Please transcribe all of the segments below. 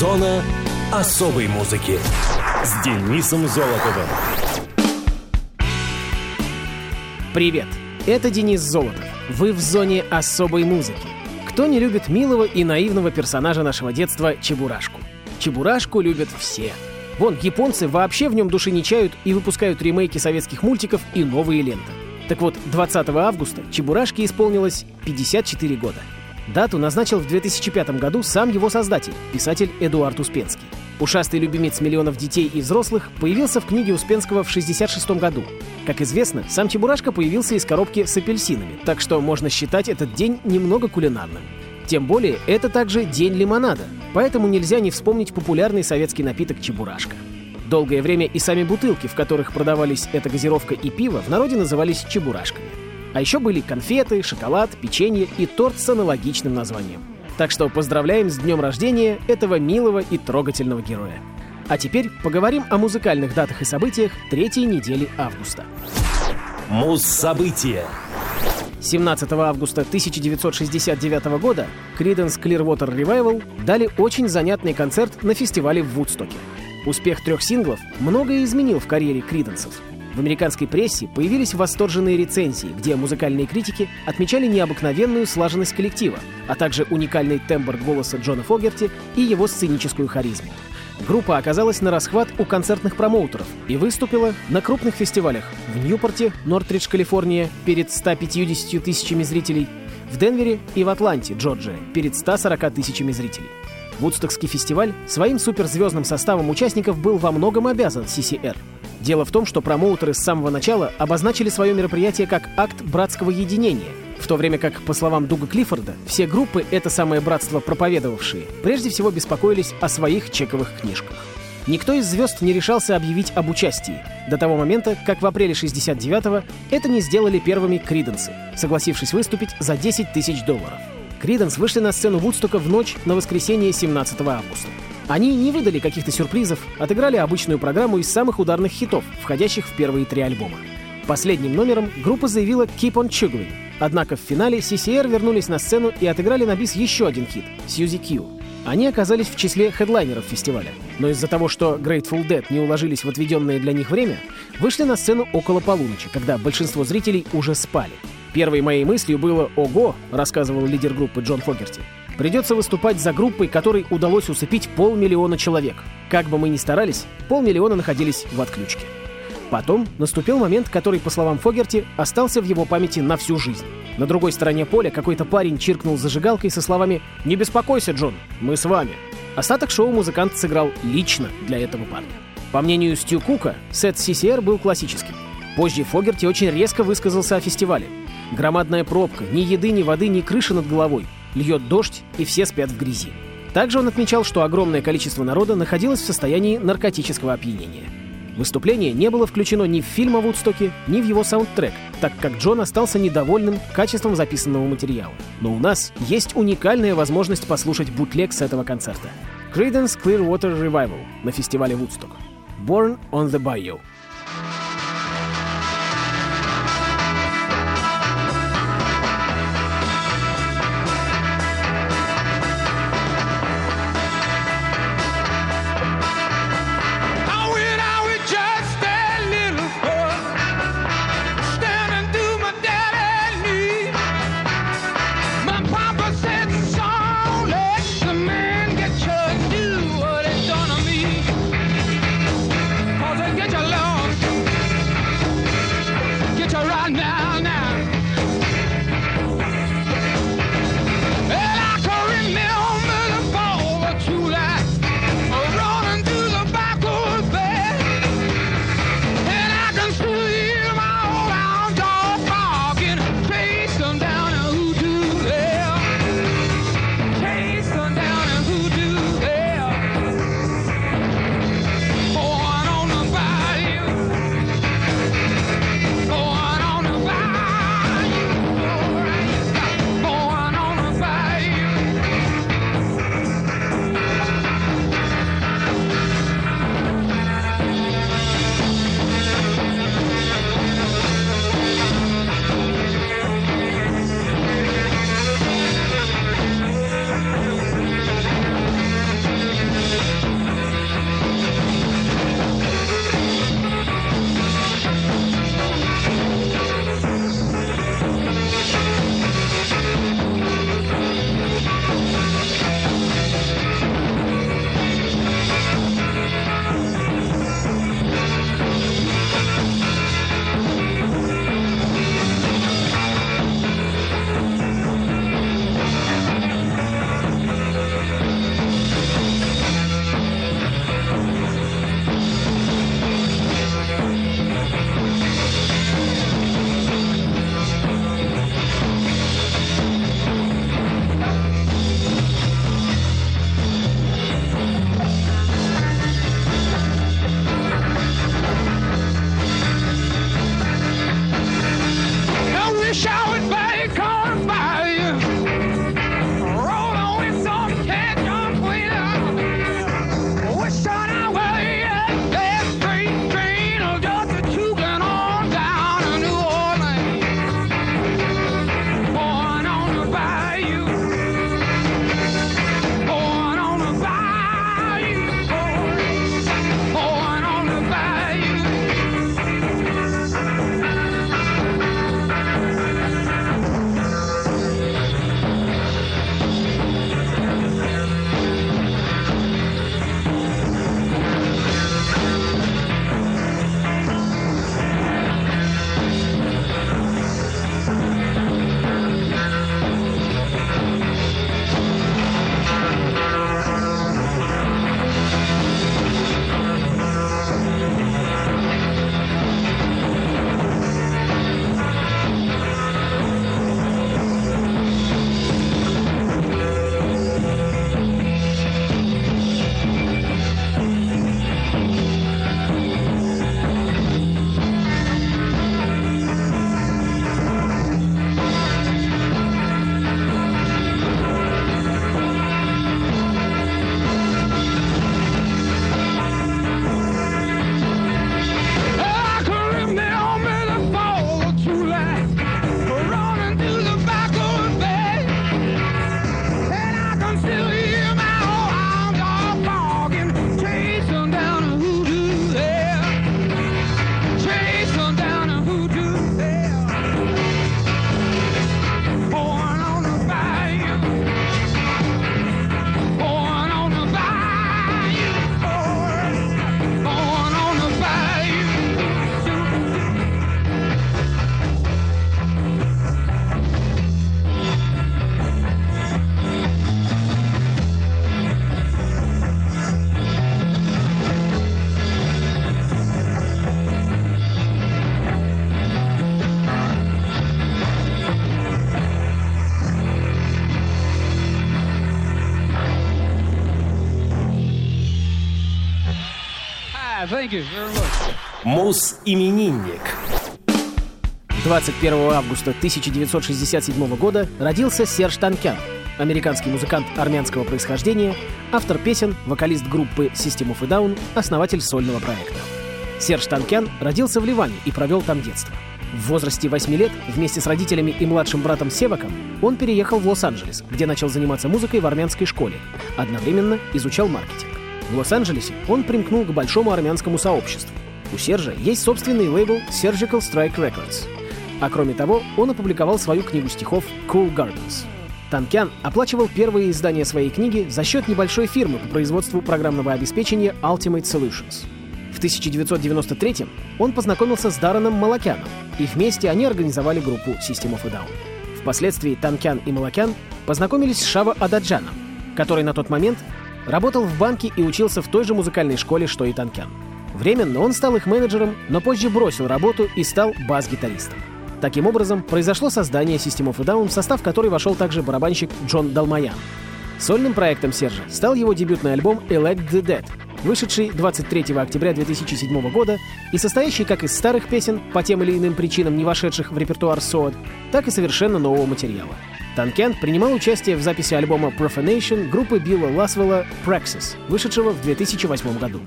Зона особой музыки с Денисом Золотовым. Привет, это Денис Золотов. Вы в зоне особой музыки. Кто не любит милого и наивного персонажа нашего детства Чебурашку? Чебурашку любят все. Вон, японцы вообще в нем души не чают и выпускают ремейки советских мультиков и новые ленты. Так вот, 20 августа Чебурашке исполнилось 54 года. Дату назначил в 2005 году сам его создатель, писатель Эдуард Успенский. Ушастый любимец миллионов детей и взрослых появился в книге Успенского в 66 году. Как известно, сам Чебурашка появился из коробки с апельсинами, так что можно считать этот день немного кулинарным. Тем более, это также день лимонада, поэтому нельзя не вспомнить популярный советский напиток Чебурашка. Долгое время и сами бутылки, в которых продавались эта газировка и пиво, в народе назывались чебурашками. А еще были конфеты, шоколад, печенье и торт с аналогичным названием. Так что поздравляем с днем рождения этого милого и трогательного героя. А теперь поговорим о музыкальных датах и событиях третьей недели августа. Муз-события. 17 августа 1969 года Creedence Clearwater Revival дали очень занятный концерт на фестивале в Вудстоке. Успех трех синглов многое изменил в карьере Криденсов. В американской прессе появились восторженные рецензии, где музыкальные критики отмечали необыкновенную слаженность коллектива, а также уникальный тембр голоса Джона Фогерти и его сценическую харизму. Группа оказалась на расхват у концертных промоутеров и выступила на крупных фестивалях в Ньюпорте, Нортридж, Калифорния, перед 150 тысячами зрителей, в Денвере и в Атланте, Джорджия, перед 140 тысячами зрителей. Вудстокский фестиваль своим суперзвездным составом участников был во многом обязан CCR — Дело в том, что промоутеры с самого начала обозначили свое мероприятие как акт братского единения, в то время как, по словам Дуга Клиффорда, все группы, это самое братство проповедовавшие, прежде всего беспокоились о своих чековых книжках. Никто из звезд не решался объявить об участии, до того момента, как в апреле 69-го это не сделали первыми Криденсы, согласившись выступить за 10 тысяч долларов. Криденс вышли на сцену Вудстока в ночь на воскресенье 17 августа. Они не выдали каких-то сюрпризов, отыграли обычную программу из самых ударных хитов, входящих в первые три альбома. Последним номером группа заявила «Keep on Chugging», однако в финале CCR вернулись на сцену и отыграли на бис еще один хит «Suzy Q». Они оказались в числе хедлайнеров фестиваля, но из-за того, что Grateful Dead не уложились в отведенное для них время, вышли на сцену около полуночи, когда большинство зрителей уже спали. Первой моей мыслью было «Ого», рассказывал лидер группы Джон Фогерти. Придется выступать за группой, которой удалось усыпить полмиллиона человек. Как бы мы ни старались, полмиллиона находились в отключке. Потом наступил момент, который, по словам Фогерти, остался в его памяти на всю жизнь. На другой стороне поля какой-то парень чиркнул зажигалкой со словами «Не беспокойся, Джон, мы с вами». Остаток шоу музыкант сыграл лично для этого парня. По мнению Стю Кука, сет CCR был классическим. Позже Фогерти очень резко высказался о фестивале. Громадная пробка, ни еды, ни воды, ни крыши над головой — льет дождь, и все спят в грязи. Также он отмечал, что огромное количество народа находилось в состоянии наркотического опьянения. Выступление не было включено ни в фильм о Вудстоке, ни в его саундтрек, так как Джон остался недовольным качеством записанного материала. Но у нас есть уникальная возможность послушать бутлег с этого концерта. Creedence Clearwater Revival на фестивале Woodstock. Born on the Bayou. Мус-именинник. 21 августа 1967 года родился Серж Танкян, американский музыкант армянского происхождения, автор песен, вокалист группы System of a Down, основатель сольного проекта. Серж Танкян родился в Ливане и провел там детство. В возрасте 8 лет вместе с родителями и младшим братом Севаком он переехал в Лос-Анджелес, где начал заниматься музыкой в армянской школе. Одновременно изучал маркетинг. В Лос-Анджелесе он примкнул к большому армянскому сообществу. У Сержа есть собственный лейбл Surgical Strike Records. А кроме того, он опубликовал свою книгу стихов Cool Gardens. Танкян оплачивал первые издания своей книги за счет небольшой фирмы по производству программного обеспечения Ultimate Solutions. В 1993 он познакомился с Дарреном Малакяном, и вместе они организовали группу System of a Down. Впоследствии Танкян и Малакян познакомились с Шава Ададжаном, который на тот момент работал в банке и учился в той же музыкальной школе, что и Танкян. Временно он стал их менеджером, но позже бросил работу и стал бас-гитаристом. Таким образом, произошло создание System of a Down, в состав которой вошел также барабанщик Джон Далмаян. Сольным проектом Сержа стал его дебютный альбом «Elect the Dead», вышедший 23 октября 2007 года и состоящий как из старых песен, по тем или иным причинам не вошедших в репертуар СОД, так и совершенно нового материала. Танкен принимал участие в записи альбома Profanation группы Билла Ласвелла Praxis, вышедшего в 2008 году.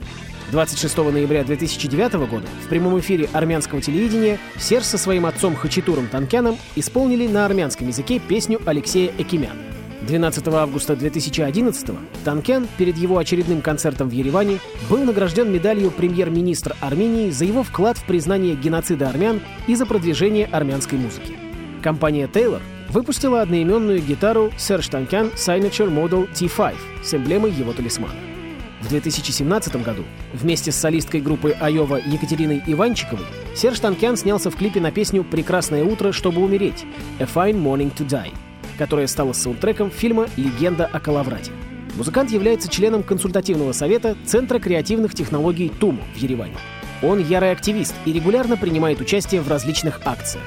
26 ноября 2009 года в прямом эфире армянского телевидения Серж со своим отцом Хачатуром Танкяном исполнили на армянском языке песню Алексея Экимян. 12 августа 2011 Танкен перед его очередным концертом в Ереване был награжден медалью премьер-министр Армении за его вклад в признание геноцида армян и за продвижение армянской музыки. Компания Taylor выпустила одноименную гитару Serge Signature Model T5 с эмблемой его талисмана. В 2017 году вместе с солисткой группы Айова Екатериной Иванчиковой Серж Танкян снялся в клипе на песню «Прекрасное утро, чтобы умереть» «A Fine Morning to Die», которая стала саундтреком фильма «Легенда о Калаврате». Музыкант является членом консультативного совета Центра креативных технологий ТУМу в Ереване. Он ярый активист и регулярно принимает участие в различных акциях.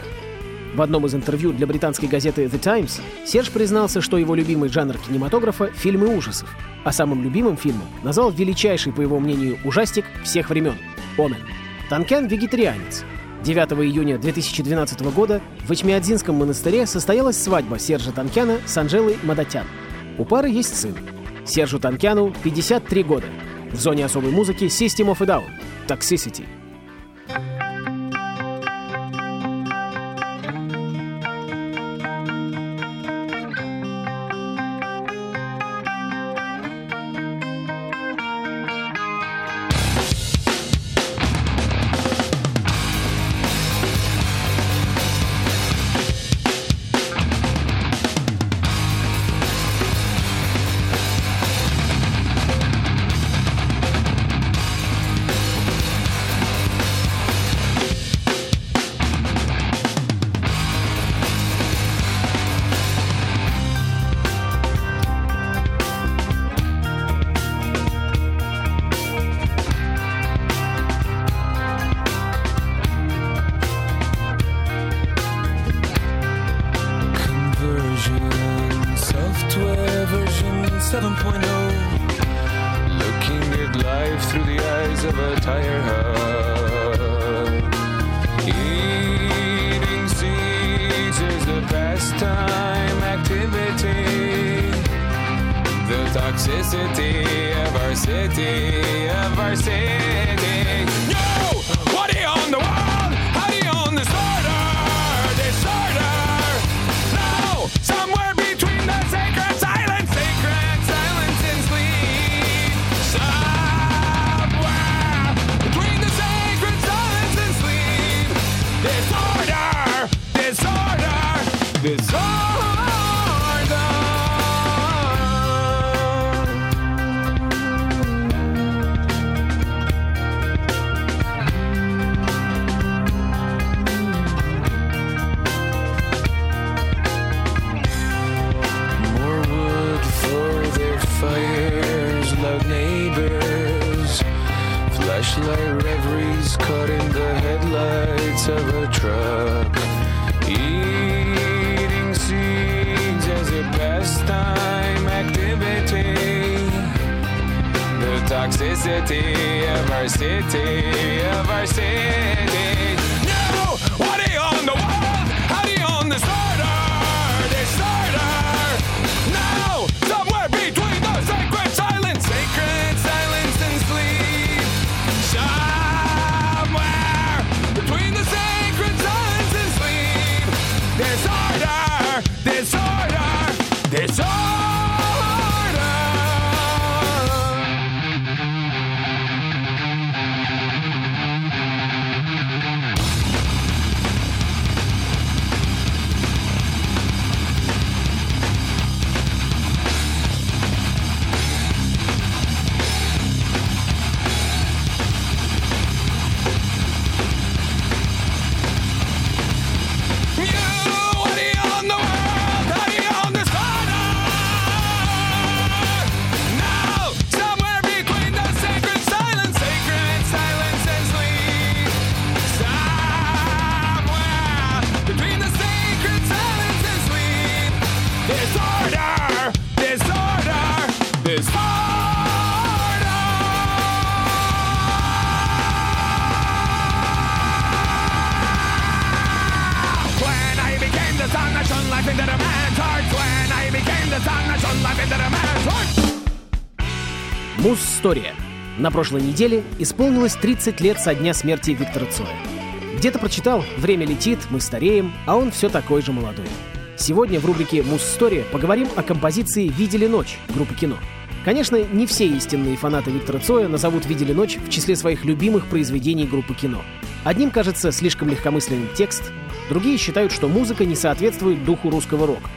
В одном из интервью для британской газеты The Times Серж признался, что его любимый жанр кинематографа — фильмы ужасов, а самым любимым фильмом назвал величайший, по его мнению, ужастик всех времен — «Омен». Танкян — вегетарианец. 9 июня 2012 года в Ичмиадзинском монастыре состоялась свадьба Сержа Танкяна с Анжелой Мадатян. У пары есть сын. Сержу Танкяну 53 года. В зоне особой музыки System of a Down — Toxicity — promises. Flashlight reveries caught in the headlights of a truck. Eating seeds as a pastime activity. The toxicity of our city, of our city. No, what are you on the world? How do you on the starter? На прошлой неделе исполнилось 30 лет со дня смерти Виктора Цоя. Где-то прочитал «Время летит, мы стареем, а он все такой же молодой». Сегодня в рубрике «Муз-история» поговорим о композиции «Видели ночь» группы «Кино». Конечно, не все истинные фанаты Виктора Цоя назовут «Видели ночь» в числе своих любимых произведений группы «Кино». Одним кажется слишком легкомысленный текст, другие считают, что музыка не соответствует духу русского рока.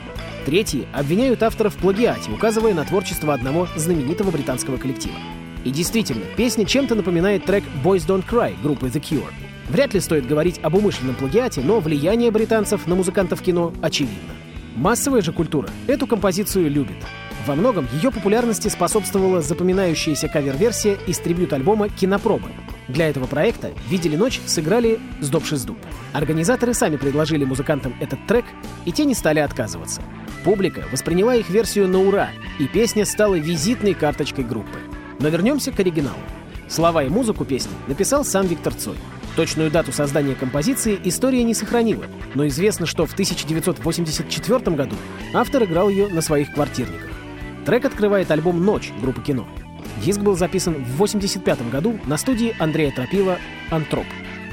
Третьи обвиняют автора в плагиате, указывая на творчество одного знаменитого британского коллектива. И действительно, песня чем-то напоминает трек «Boys Don't Cry» группы The Cure. Вряд ли стоит говорить об умышленном плагиате, но влияние британцев на музыкантов кино очевидно. Массовая же культура эту композицию любит. Во многом ее популярности способствовала запоминающаяся кавер-версия из трибют-альбома «Кинопробы». Для этого проекта «Видели ночь» сыграли «Сдоб-шиздуб». Организаторы сами предложили музыкантам этот трек, и те не стали отказываться. Публика восприняла их версию на ура, и песня стала визитной карточкой группы. Но вернемся к оригиналу. Слова и музыку песни написал сам Виктор Цой. Точную дату создания композиции история не сохранила, но известно, что в 1984 году автор играл ее на своих квартирниках. Трек открывает альбом «Ночь» группы «Кино». Диск был записан в 1985 году на студии Андрея Тропила «Антроп».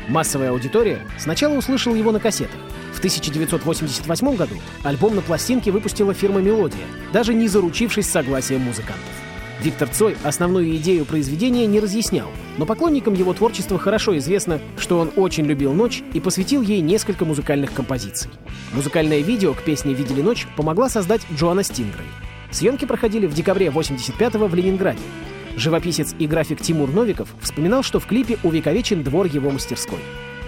Массовая аудитория сначала услышала его на кассетах. В 1988 году альбом на пластинке выпустила фирма «Мелодия», даже не заручившись согласием музыкантов. Виктор Цой основную идею произведения не разъяснял, но поклонникам его творчества хорошо известно, что он очень любил ночь и посвятил ей несколько музыкальных композиций. Музыкальное видео к песне «Видели ночь» помогла создать Джоанна Стингрей. Съемки проходили в декабре 85-го в Ленинграде. Живописец и график Тимур Новиков вспоминал, что в клипе увековечен двор его мастерской.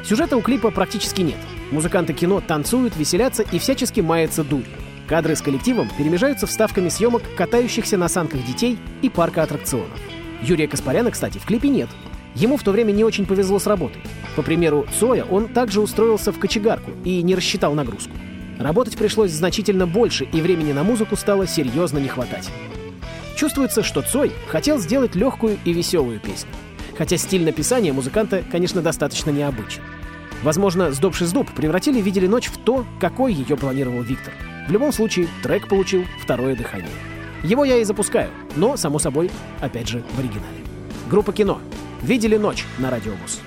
Сюжета у клипа практически нет. Музыканты кино танцуют, веселятся и всячески маятся дурью. Кадры с коллективом перемежаются вставками съемок катающихся на санках детей и парка аттракционов. Юрия Каспаряна, кстати, в клипе нет. Ему в то время не очень повезло с работой. По примеру Цоя, он также устроился в кочегарку и не рассчитал нагрузку. Работать пришлось значительно больше, и времени на музыку стало серьезно не хватать. Чувствуется, что Цой хотел сделать легкую и веселую песню. Хотя стиль написания музыканта, конечно, достаточно необычен. Возможно, «Сдоб-шиздоб» превратили «Видели ночь» в то, какой ее планировал Виктор. В любом случае, трек получил второе дыхание. Его я и запускаю, но, само собой, опять же, в оригинале. Группа «Кино». «Видели ночь» на радиовуз.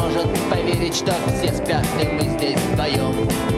может поверить, что все спят, и мы здесь вдвоем.